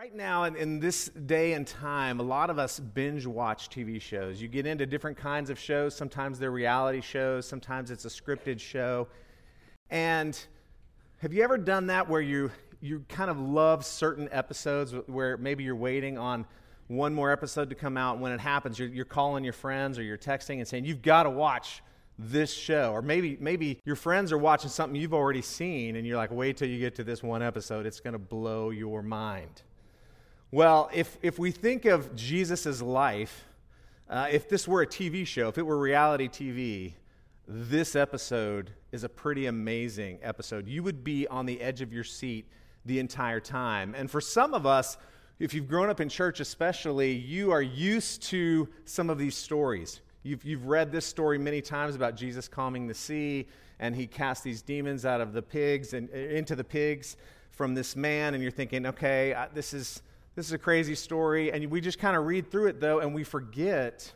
Right now, in, in, this day and time, a lot of us binge watch TV shows. You get into different kinds of shows. Sometimes they're reality shows, sometimes it's a scripted show. And have you ever done that where you, you kind of love certain episodes where maybe you're waiting on one more episode to come out? And when it happens, you're, you're calling your friends or you're texting and saying, You've got to watch this show. Or maybe, maybe your friends are watching something you've already seen and you're like, Wait till you get to this one episode, it's going to blow your mind. Well, if, if we think of Jesus' life, uh, if this were a TV show, if it were reality TV, this episode is a pretty amazing episode. You would be on the edge of your seat the entire time. And for some of us, if you've grown up in church especially, you are used to some of these stories. You've, you've read this story many times about Jesus calming the sea, and he cast these demons out of the pigs and into the pigs from this man, and you're thinking, okay, this is this is a crazy story. And we just kind of read through it, though, and we forget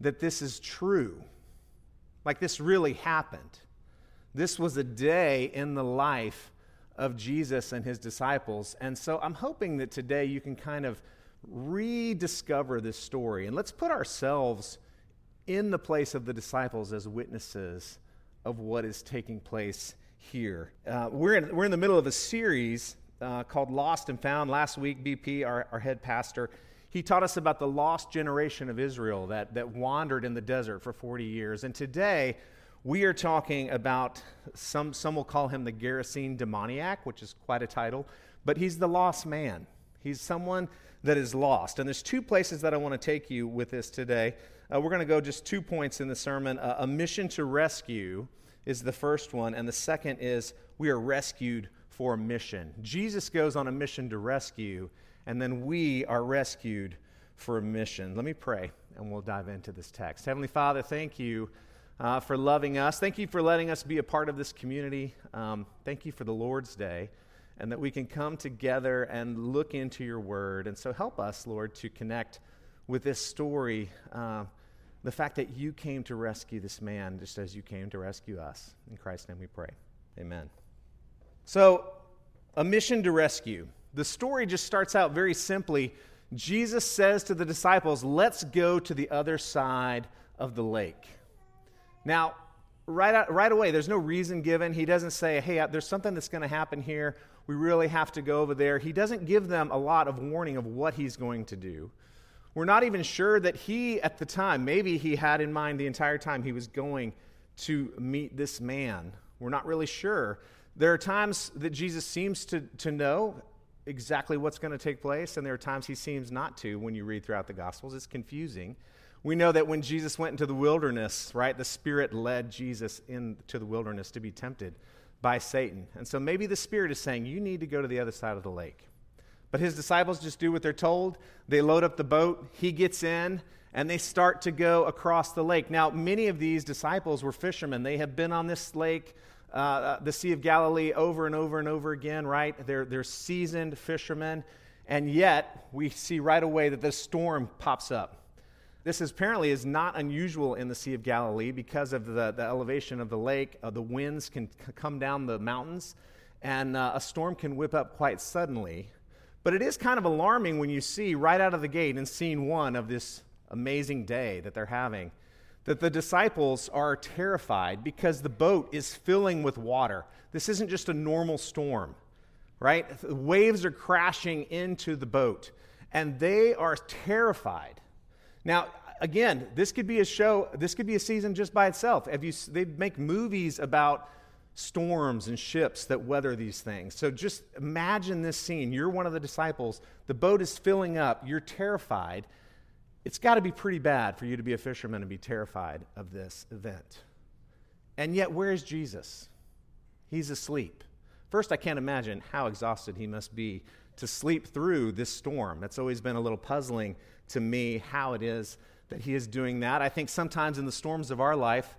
that this is true. Like this really happened. This was a day in the life of Jesus and his disciples. And so I'm hoping that today you can kind of rediscover this story. And let's put ourselves in the place of the disciples as witnesses of what is taking place here. Uh, we're, in, we're in the middle of a series uh, called Lost and Found. Last week, BP, our, our head pastor, he taught us about the lost generation of Israel that, that wandered in the desert for 40 years. And today, we are talking about some, some will call him the Gerasene demoniac, which is quite a title, but he's the lost man. He's someone that is lost. And there's two places that I want to take you with this today. Uh, we're going to go just two points in the sermon. Uh, a mission to rescue is the first one, and the second is we are rescued for mission. Jesus goes on a mission to rescue, and then we are rescued for a mission. Let me pray, and we'll dive into this text. Heavenly Father, thank you uh, for loving us. Thank you for letting us be a part of this community. Um, thank you for the Lord's Day, and that we can come together and look into your word. And so help us, Lord, to connect with this story. Uh, the fact that you came to rescue this man just as you came to rescue us. In Christ's name we pray. Amen. So, a mission to rescue. The story just starts out very simply. Jesus says to the disciples, Let's go to the other side of the lake. Now, right, out, right away, there's no reason given. He doesn't say, Hey, uh, there's something that's going to happen here. We really have to go over there. He doesn't give them a lot of warning of what he's going to do. We're not even sure that he, at the time, maybe he had in mind the entire time he was going to meet this man. We're not really sure. There are times that Jesus seems to, to know exactly what's going to take place, and there are times he seems not to when you read throughout the Gospels. It's confusing. We know that when Jesus went into the wilderness, right, the Spirit led Jesus into the wilderness to be tempted by Satan. And so maybe the Spirit is saying, You need to go to the other side of the lake. But his disciples just do what they're told. They load up the boat, he gets in, and they start to go across the lake. Now, many of these disciples were fishermen. They have been on this lake uh, uh, the Sea of Galilee over and over and over again, right? They're, they're seasoned fishermen. And yet, we see right away that this storm pops up. This is, apparently is not unusual in the Sea of Galilee because of the, the elevation of the lake. Uh, the winds can c- come down the mountains, and uh, a storm can whip up quite suddenly. But it is kind of alarming when you see right out of the gate in scene one of this amazing day that they're having that the disciples are terrified because the boat is filling with water. This isn't just a normal storm, right? The waves are crashing into the boat, and they are terrified. Now, again, this could be a show, this could be a season just by itself. You, they make movies about storms and ships that weather these things. So just imagine this scene. You're one of the disciples, the boat is filling up, you're terrified it's got to be pretty bad for you to be a fisherman and be terrified of this event. And yet, where is Jesus? He's asleep. First, I can't imagine how exhausted he must be to sleep through this storm. That's always been a little puzzling to me how it is that he is doing that. I think sometimes in the storms of our life,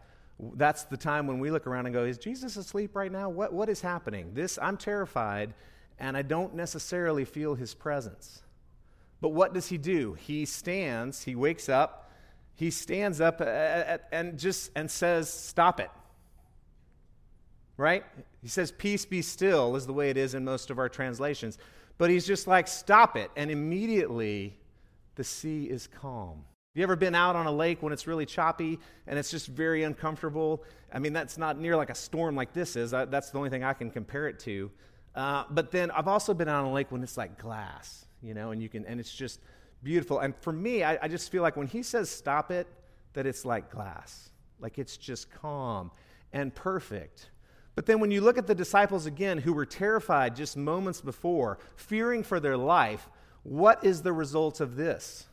that's the time when we look around and go, Is Jesus asleep right now? What, what is happening? This, I'm terrified, and I don't necessarily feel his presence. But what does he do? He stands, he wakes up, he stands up uh, uh, uh, and just and says, "Stop it." Right? He says, "Peace be still," is the way it is in most of our translations. But he's just like, stop it. And immediately the sea is calm. Have you ever been out on a lake when it's really choppy and it's just very uncomfortable? I mean, that's not near like a storm like this is. That's the only thing I can compare it to. Uh, but then I've also been out on a lake when it's like glass, you know, and you can, and it's just beautiful. And for me, I, I just feel like when he says stop it, that it's like glass, like it's just calm and perfect. But then when you look at the disciples again who were terrified just moments before, fearing for their life, what is the result of this?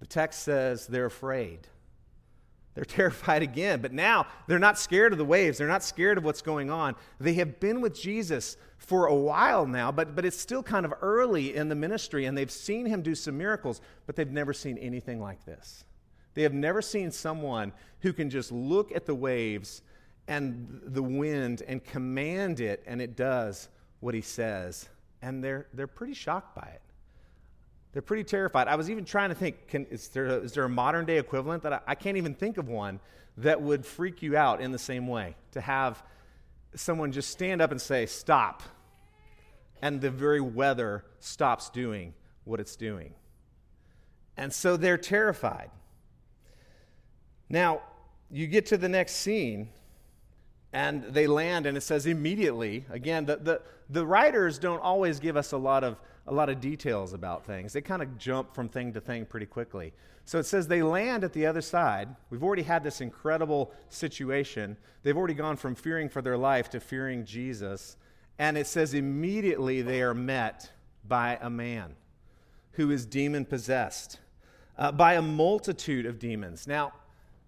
The text says they're afraid. They're terrified again, but now they're not scared of the waves. They're not scared of what's going on. They have been with Jesus for a while now, but, but it's still kind of early in the ministry, and they've seen him do some miracles, but they've never seen anything like this. They have never seen someone who can just look at the waves and the wind and command it, and it does what he says. And they're, they're pretty shocked by it. They're pretty terrified. I was even trying to think can, is, there a, is there a modern day equivalent that I, I can't even think of one that would freak you out in the same way? To have someone just stand up and say, Stop. And the very weather stops doing what it's doing. And so they're terrified. Now, you get to the next scene, and they land, and it says immediately. Again, the, the, the writers don't always give us a lot of a lot of details about things. They kind of jump from thing to thing pretty quickly. So it says they land at the other side. We've already had this incredible situation. They've already gone from fearing for their life to fearing Jesus. And it says immediately they are met by a man who is demon possessed, uh, by a multitude of demons. Now,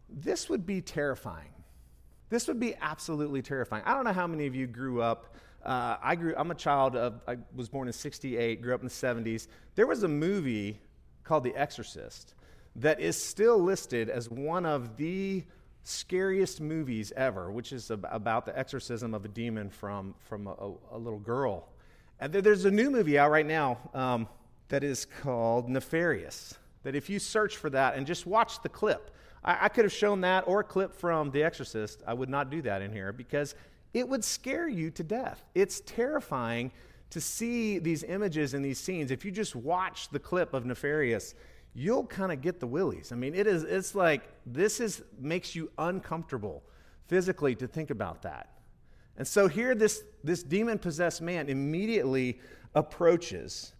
this would be terrifying. This would be absolutely terrifying. I don't know how many of you grew up uh, I grew. I'm a child of. I was born in '68. Grew up in the '70s. There was a movie called The Exorcist that is still listed as one of the scariest movies ever, which is about the exorcism of a demon from from a, a little girl. And there's a new movie out right now um, that is called Nefarious. That if you search for that and just watch the clip, I, I could have shown that or a clip from The Exorcist. I would not do that in here because it would scare you to death. It's terrifying to see these images and these scenes. If you just watch the clip of Nefarious, you'll kind of get the willies. I mean, it is it's like this is makes you uncomfortable physically to think about that. And so here this this demon possessed man immediately approaches.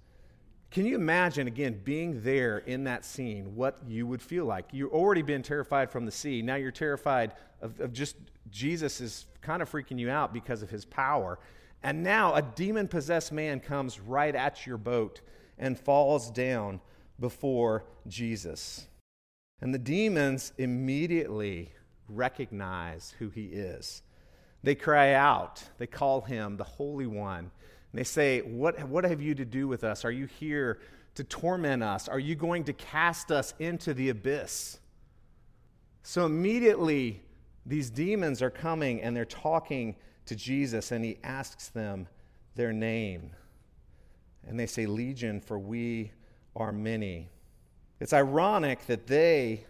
Can you imagine again being there in that scene what you would feel like? You've already been terrified from the sea. Now you're terrified of, of just Jesus is kind of freaking you out because of his power. And now a demon possessed man comes right at your boat and falls down before Jesus. And the demons immediately recognize who he is. They cry out, they call him the Holy One. And they say, what, what have you to do with us? Are you here to torment us? Are you going to cast us into the abyss? So immediately, these demons are coming and they're talking to Jesus, and he asks them their name. And they say, Legion, for we are many. It's ironic that they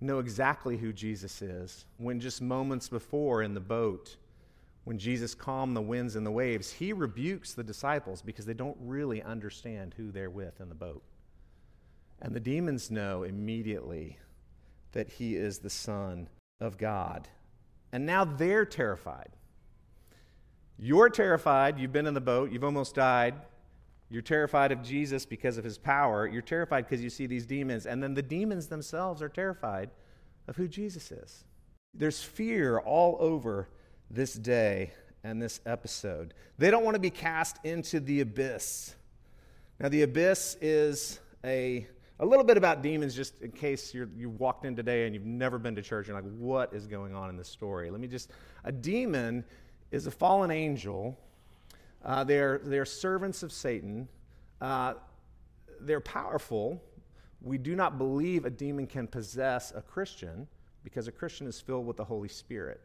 know exactly who Jesus is when just moments before in the boat, when Jesus calmed the winds and the waves, he rebukes the disciples because they don't really understand who they're with in the boat. And the demons know immediately that he is the Son of God. And now they're terrified. You're terrified. You've been in the boat. You've almost died. You're terrified of Jesus because of his power. You're terrified because you see these demons. And then the demons themselves are terrified of who Jesus is. There's fear all over this day and this episode. They don't want to be cast into the abyss. Now, the abyss is a a little bit about demons, just in case you you walked in today and you've never been to church and like, what is going on in this story? Let me just, a demon is a fallen angel. Uh, they're, they're servants of Satan. Uh, they're powerful. We do not believe a demon can possess a Christian because a Christian is filled with the Holy Spirit.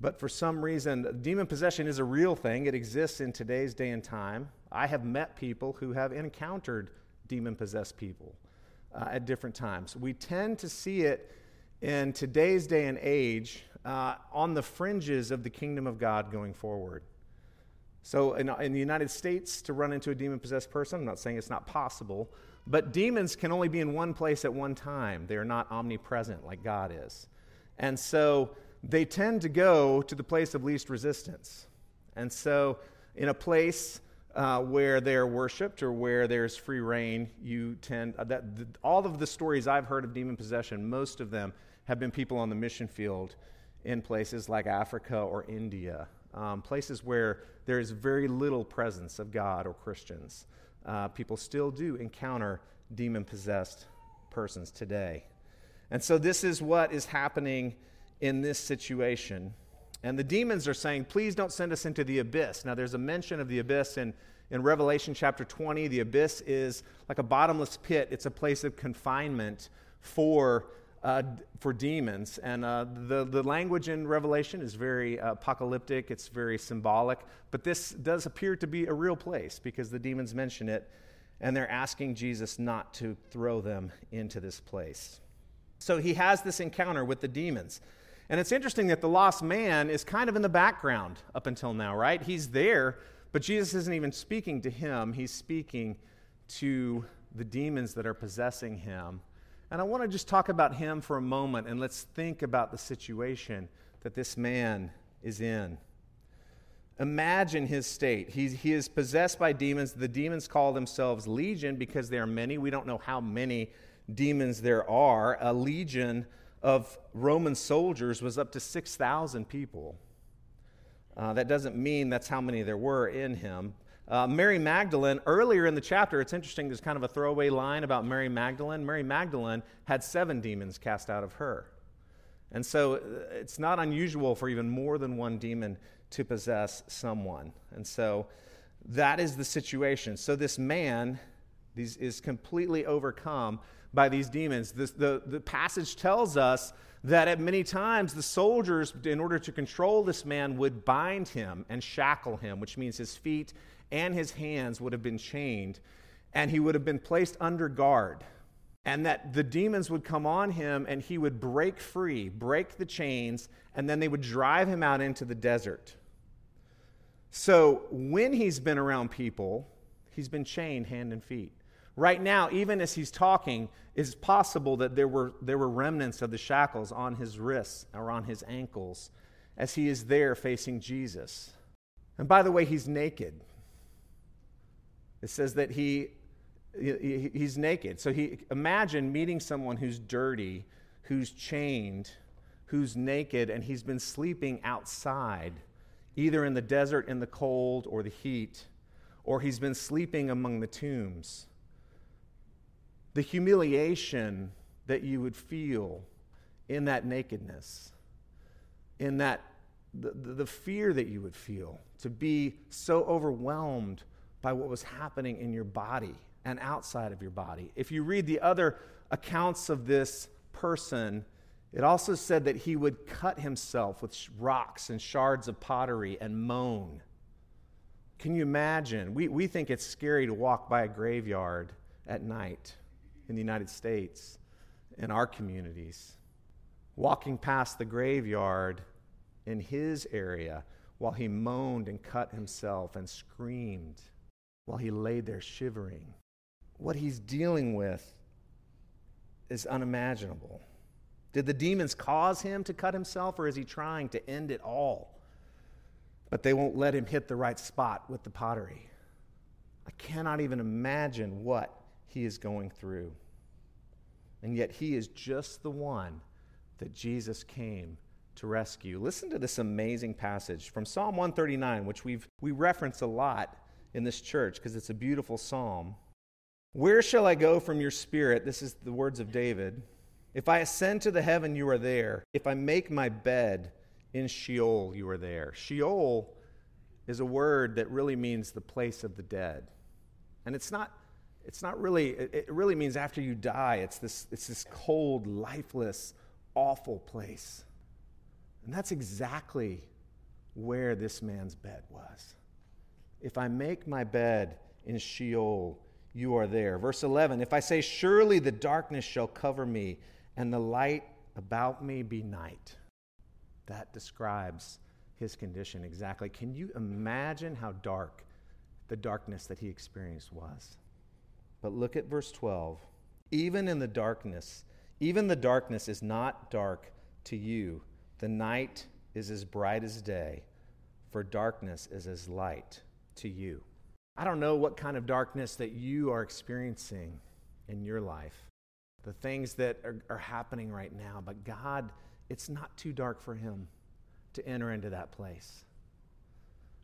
But for some reason, demon possession is a real thing. It exists in today's day and time. I have met people who have encountered demon possessed people uh, at different times. We tend to see it in today's day and age uh, on the fringes of the kingdom of God going forward. So, in, in the United States, to run into a demon possessed person, I'm not saying it's not possible, but demons can only be in one place at one time. They are not omnipresent like God is. And so, they tend to go to the place of least resistance. And so, in a place uh, where they're worshipped or where there's free reign, you tend uh, that the, all of the stories I've heard of demon possession, most of them have been people on the mission field in places like Africa or India, um, places where there is very little presence of God or Christians. Uh, people still do encounter demon possessed persons today. And so, this is what is happening in this situation. And the demons are saying, Please don't send us into the abyss. Now, there's a mention of the abyss in, in Revelation chapter 20. The abyss is like a bottomless pit, it's a place of confinement for. Uh, for demons. And uh, the, the language in Revelation is very uh, apocalyptic, it's very symbolic, but this does appear to be a real place because the demons mention it, and they're asking Jesus not to throw them into this place. So he has this encounter with the demons. And it's interesting that the lost man is kind of in the background up until now, right? He's there, but Jesus isn't even speaking to him. He's speaking to the demons that are possessing him. And I want to just talk about him for a moment and let's think about the situation that this man is in. Imagine his state. He's, he is possessed by demons. The demons call themselves legion because there are many. We don't know how many demons there are. A legion of Roman soldiers was up to 6,000 people. Uh, that doesn't mean that's how many there were in him. Uh, Mary Magdalene, earlier in the chapter, it's interesting, there's kind of a throwaway line about Mary Magdalene. Mary Magdalene had seven demons cast out of her. And so uh, it's not unusual for even more than one demon to possess someone. And so that is the situation. So this man is completely overcome by these demons. This, the, the passage tells us that at many times the soldiers, in order to control this man, would bind him and shackle him, which means his feet and his hands would have been chained, and he would have been placed under guard. And that the demons would come on him and he would break free, break the chains, and then they would drive him out into the desert. So when he's been around people, he's been chained hand and feet. Right now, even as he's talking, it's possible that there were, there were remnants of the shackles on his wrists or on his ankles as he is there facing Jesus. And by the way, he's naked. It says that he, he he's naked. So he imagine meeting someone who's dirty, who's chained, who's naked, and he's been sleeping outside, either in the desert in the cold or the heat, or he's been sleeping among the tombs the humiliation that you would feel in that nakedness, in that the, the fear that you would feel to be so overwhelmed by what was happening in your body and outside of your body. If you read the other accounts of this person, it also said that he would cut himself with rocks and shards of pottery and moan. Can you imagine? We, we think it's scary to walk by a graveyard at night in the United States, in our communities, walking past the graveyard in his area while he moaned and cut himself and screamed while he lay there shivering. What he's dealing with is unimaginable. Did the demons cause him to cut himself, or is he trying to end it all? But they won't let him hit the right spot with the pottery. I cannot even imagine what he is going through. And yet, he is just the one that Jesus came to rescue. Listen to this amazing passage from Psalm 139, which we've, we reference a lot in this church because it's a beautiful psalm. Where shall I go from your spirit? This is the words of David. If I ascend to the heaven, you are there. If I make my bed in Sheol, you are there. Sheol is a word that really means the place of the dead. And it's not it's not really, it really means after you die, it's this, it's this cold, lifeless, awful place. And that's exactly where this man's bed was. If I make my bed in Sheol, you are there. Verse 11 If I say, Surely the darkness shall cover me, and the light about me be night. That describes his condition exactly. Can you imagine how dark the darkness that he experienced was? But look at verse 12. Even in the darkness, even the darkness is not dark to you. The night is as bright as day, for darkness is as light to you. I don't know what kind of darkness that you are experiencing in your life, the things that are, are happening right now, but God, it's not too dark for Him to enter into that place.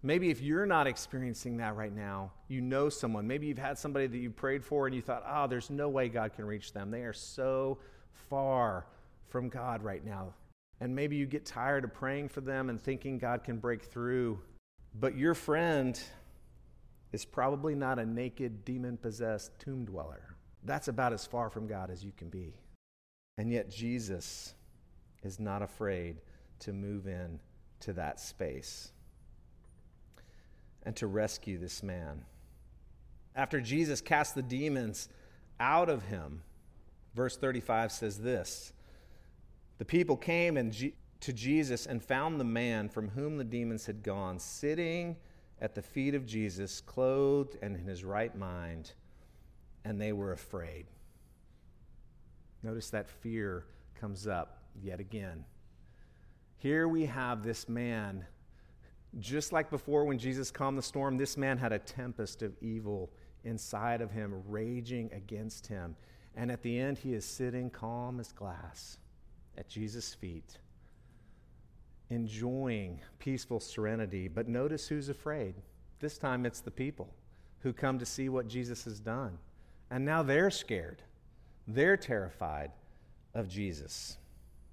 Maybe if you're not experiencing that right now, you know someone. Maybe you've had somebody that you prayed for and you thought, oh, there's no way God can reach them. They are so far from God right now. And maybe you get tired of praying for them and thinking God can break through. But your friend is probably not a naked, demon possessed tomb dweller. That's about as far from God as you can be. And yet, Jesus is not afraid to move in to that space and to rescue this man. After Jesus cast the demons out of him, verse 35 says this The people came and G- to Jesus and found the man from whom the demons had gone, sitting at the feet of Jesus, clothed and in his right mind, and they were afraid. Notice that fear comes up yet again. Here we have this man, just like before when Jesus calmed the storm, this man had a tempest of evil inside of him, raging against him. And at the end, he is sitting calm as glass at Jesus' feet enjoying peaceful serenity. But notice who's afraid. This time it's the people who come to see what Jesus has done. And now they're scared. They're terrified of Jesus.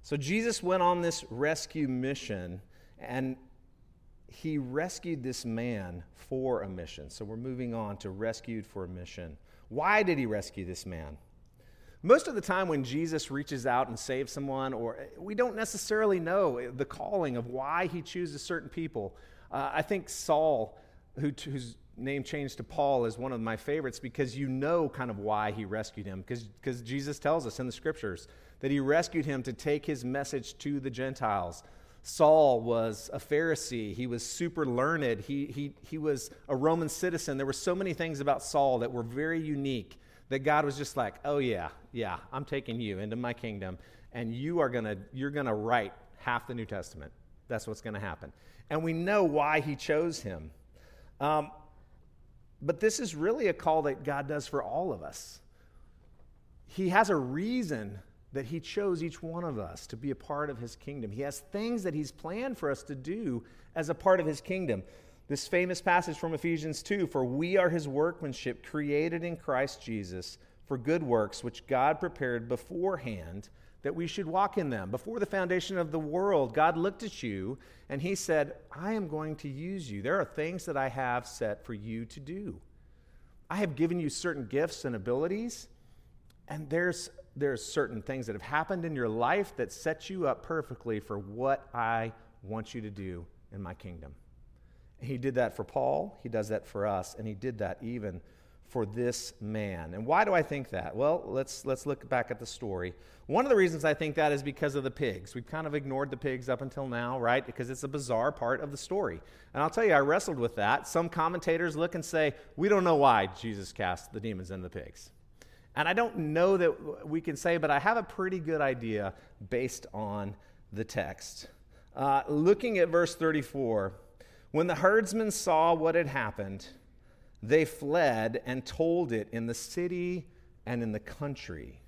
So Jesus went on this rescue mission and he rescued this man for a mission. So we're moving on to rescued for a mission. Why did he rescue this man? Most of the time, when Jesus reaches out and saves someone, or we don't necessarily know the calling of why he chooses certain people. Uh, I think Saul, who, whose name changed to Paul, is one of my favorites because you know kind of why he rescued him. Because Jesus tells us in the scriptures that he rescued him to take his message to the Gentiles. Saul was a Pharisee. He was super learned. He, he, he was a Roman citizen. There were so many things about Saul that were very unique that God was just like, oh, yeah, yeah, I'm taking you into my kingdom, and you are going to, you're going to write half the New Testament. That's what's going to happen. And we know why he chose him. Um, but this is really a call that God does for all of us. He has a reason that he chose each one of us to be a part of his kingdom. He has things that he's planned for us to do as a part of his kingdom. This famous passage from Ephesians 2 For we are his workmanship, created in Christ Jesus for good works, which God prepared beforehand that we should walk in them. Before the foundation of the world, God looked at you and he said, I am going to use you. There are things that I have set for you to do. I have given you certain gifts and abilities, and there's, there's certain things that have happened in your life that set you up perfectly for what I want you to do in my kingdom. He did that for Paul, he does that for us, and he did that even for this man. And why do I think that? Well, let's let's look back at the story. One of the reasons I think that is because of the pigs. We've kind of ignored the pigs up until now, right? Because it's a bizarre part of the story. And I'll tell you, I wrestled with that. Some commentators look and say, "We don't know why Jesus cast the demons in the pigs." And I don't know that we can say, but I have a pretty good idea based on the text. Uh, looking at verse 34, when the herdsmen saw what had happened, they fled and told it in the city and in the country.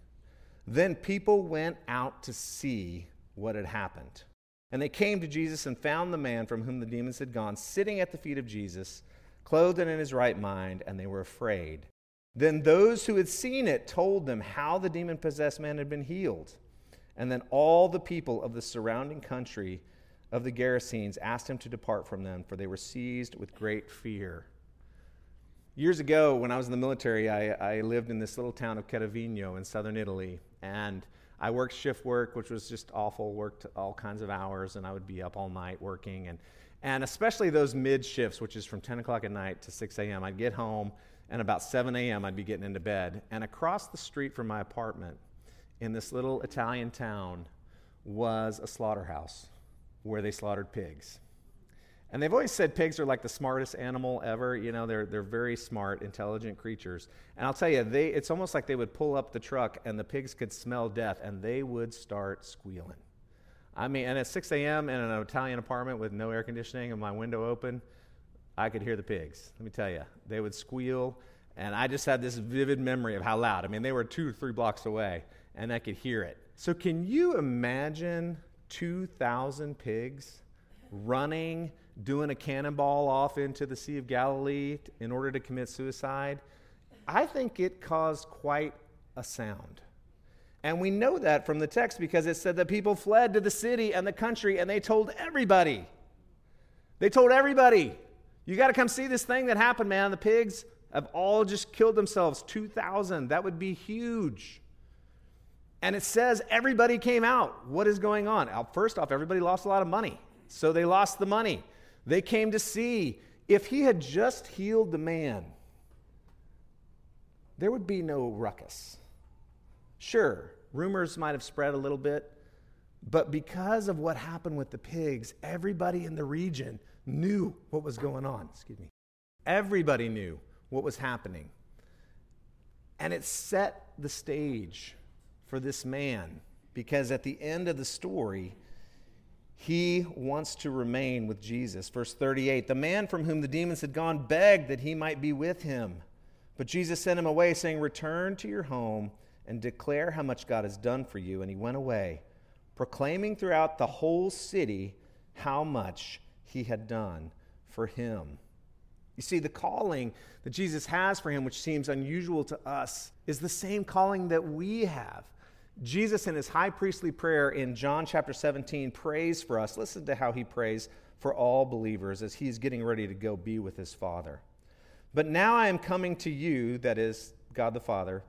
Then people went out to see what had happened. And they came to Jesus and found the man from whom the demons had gone sitting at the feet of Jesus, clothed and in his right mind, and they were afraid. Then those who had seen it told them how the demon possessed man had been healed. And then all the people of the surrounding country of the Gerasenes asked him to depart from them, for they were seized with great fear. Years ago, when I was in the military, I, I lived in this little town of Cervino in southern Italy. And I worked shift work, which was just awful, worked all kinds of hours, and I would be up all night working. And, and especially those mid shifts, which is from 10 o'clock at night to 6 a.m., I'd get home, and about 7 a.m., I'd be getting into bed. And across the street from my apartment in this little Italian town was a slaughterhouse where they slaughtered pigs. And they've always said pigs are like the smartest animal ever. You know, they're, they're very smart, intelligent creatures. And I'll tell you, they, it's almost like they would pull up the truck and the pigs could smell death and they would start squealing. I mean, and at 6 a.m. in an Italian apartment with no air conditioning and my window open, I could hear the pigs. Let me tell you, they would squeal. And I just had this vivid memory of how loud. I mean, they were two or three blocks away and I could hear it. So, can you imagine 2,000 pigs running? doing a cannonball off into the Sea of Galilee in order to commit suicide, I think it caused quite a sound. And we know that from the text because it said that people fled to the city and the country and they told everybody. They told everybody, you got to come see this thing that happened, man. The pigs have all just killed themselves 2,000. That would be huge. And it says everybody came out. What is going on? First off, everybody lost a lot of money. So they lost the money. They came to see if he had just healed the man, there would be no ruckus. Sure, rumors might have spread a little bit, but because of what happened with the pigs, everybody in the region knew what was going on. Excuse me. Everybody knew what was happening. And it set the stage for this man because at the end of the story, he wants to remain with Jesus. Verse 38 The man from whom the demons had gone begged that he might be with him. But Jesus sent him away, saying, Return to your home and declare how much God has done for you. And he went away, proclaiming throughout the whole city how much he had done for him. You see, the calling that Jesus has for him, which seems unusual to us, is the same calling that we have. Jesus, in his high priestly prayer in John chapter 17, prays for us. Listen to how he prays for all believers as he's getting ready to go be with his Father. But now I am coming to you, that is God the Father,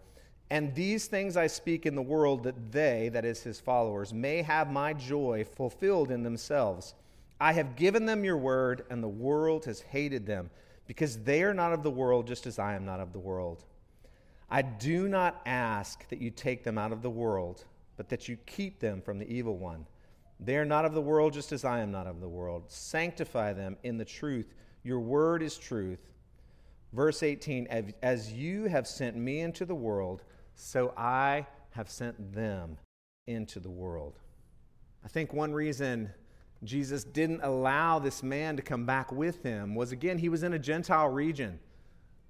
and these things I speak in the world that they, that is his followers, may have my joy fulfilled in themselves. I have given them your word, and the world has hated them, because they are not of the world, just as I am not of the world. I do not ask that you take them out of the world, but that you keep them from the evil one. They are not of the world, just as I am not of the world. Sanctify them in the truth. Your word is truth. Verse 18 As you have sent me into the world, so I have sent them into the world. I think one reason Jesus didn't allow this man to come back with him was again, he was in a Gentile region.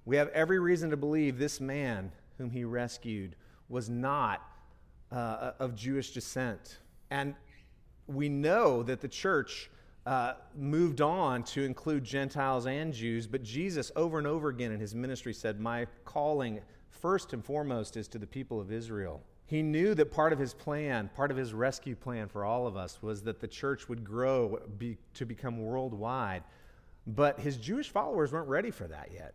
We have every reason to believe this man whom he rescued was not uh, of Jewish descent. And we know that the church uh, moved on to include Gentiles and Jews, but Jesus, over and over again in his ministry, said, My calling, first and foremost, is to the people of Israel. He knew that part of his plan, part of his rescue plan for all of us, was that the church would grow be, to become worldwide. But his Jewish followers weren't ready for that yet.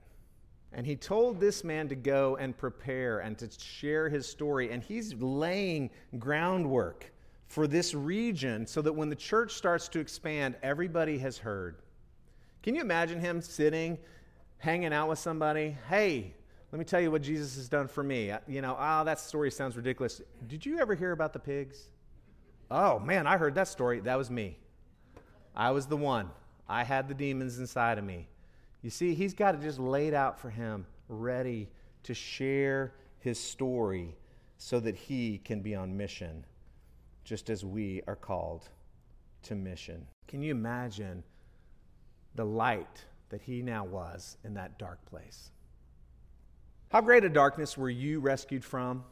And he told this man to go and prepare and to share his story. And he's laying groundwork for this region so that when the church starts to expand, everybody has heard. Can you imagine him sitting, hanging out with somebody? Hey, let me tell you what Jesus has done for me. Uh, you know, oh, that story sounds ridiculous. Did you ever hear about the pigs? Oh, man, I heard that story. That was me. I was the one. I had the demons inside of me. You see, he's got it just laid out for him, ready to share his story so that he can be on mission, just as we are called to mission. Can you imagine the light that he now was in that dark place? How great a darkness were you rescued from?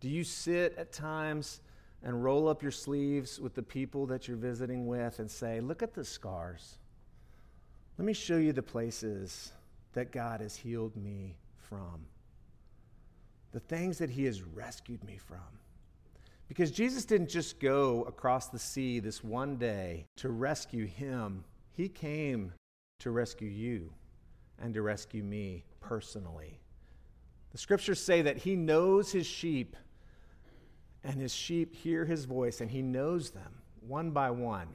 Do you sit at times and roll up your sleeves with the people that you're visiting with and say, Look at the scars. Let me show you the places that God has healed me from, the things that He has rescued me from. Because Jesus didn't just go across the sea this one day to rescue him, He came to rescue you and to rescue me personally. The scriptures say that He knows His sheep and his sheep hear his voice, and he knows them one by one.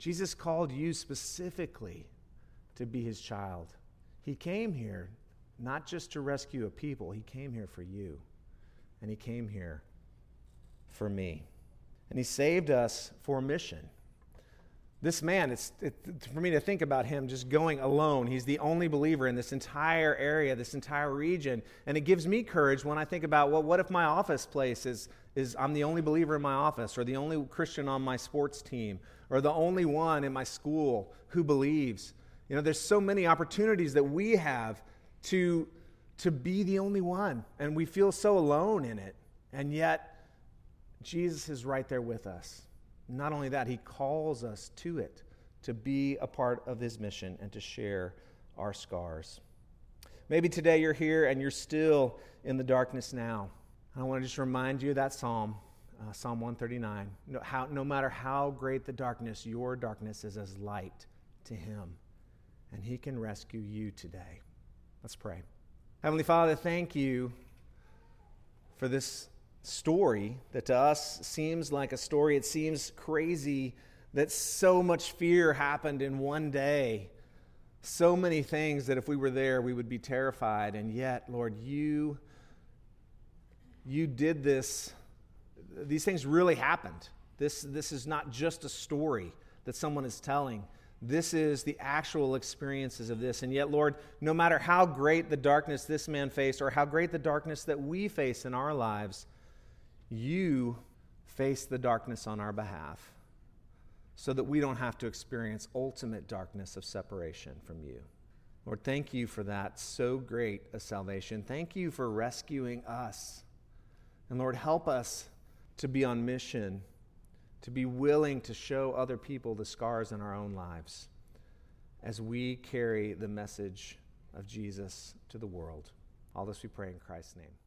Jesus called you specifically to be his child. He came here not just to rescue a people, he came here for you, and he came here for me. And he saved us for a mission. This man, it's, it, for me to think about him just going alone. He's the only believer in this entire area, this entire region. And it gives me courage when I think about, well, what if my office place is, is I'm the only believer in my office, or the only Christian on my sports team, or the only one in my school who believes? You know, there's so many opportunities that we have to, to be the only one, and we feel so alone in it. And yet, Jesus is right there with us. Not only that, he calls us to it, to be a part of his mission and to share our scars. Maybe today you're here and you're still in the darkness now. I want to just remind you of that psalm, uh, Psalm 139. No, how, no matter how great the darkness, your darkness is as light to him, and he can rescue you today. Let's pray. Heavenly Father, thank you for this story that to us seems like a story. It seems crazy that so much fear happened in one day. So many things that if we were there, we would be terrified. And yet, Lord, you, you did this. These things really happened. This, this is not just a story that someone is telling. This is the actual experiences of this. And yet, Lord, no matter how great the darkness this man faced or how great the darkness that we face in our lives, you face the darkness on our behalf so that we don't have to experience ultimate darkness of separation from you. Lord, thank you for that so great a salvation. Thank you for rescuing us. And Lord, help us to be on mission, to be willing to show other people the scars in our own lives as we carry the message of Jesus to the world. All this we pray in Christ's name.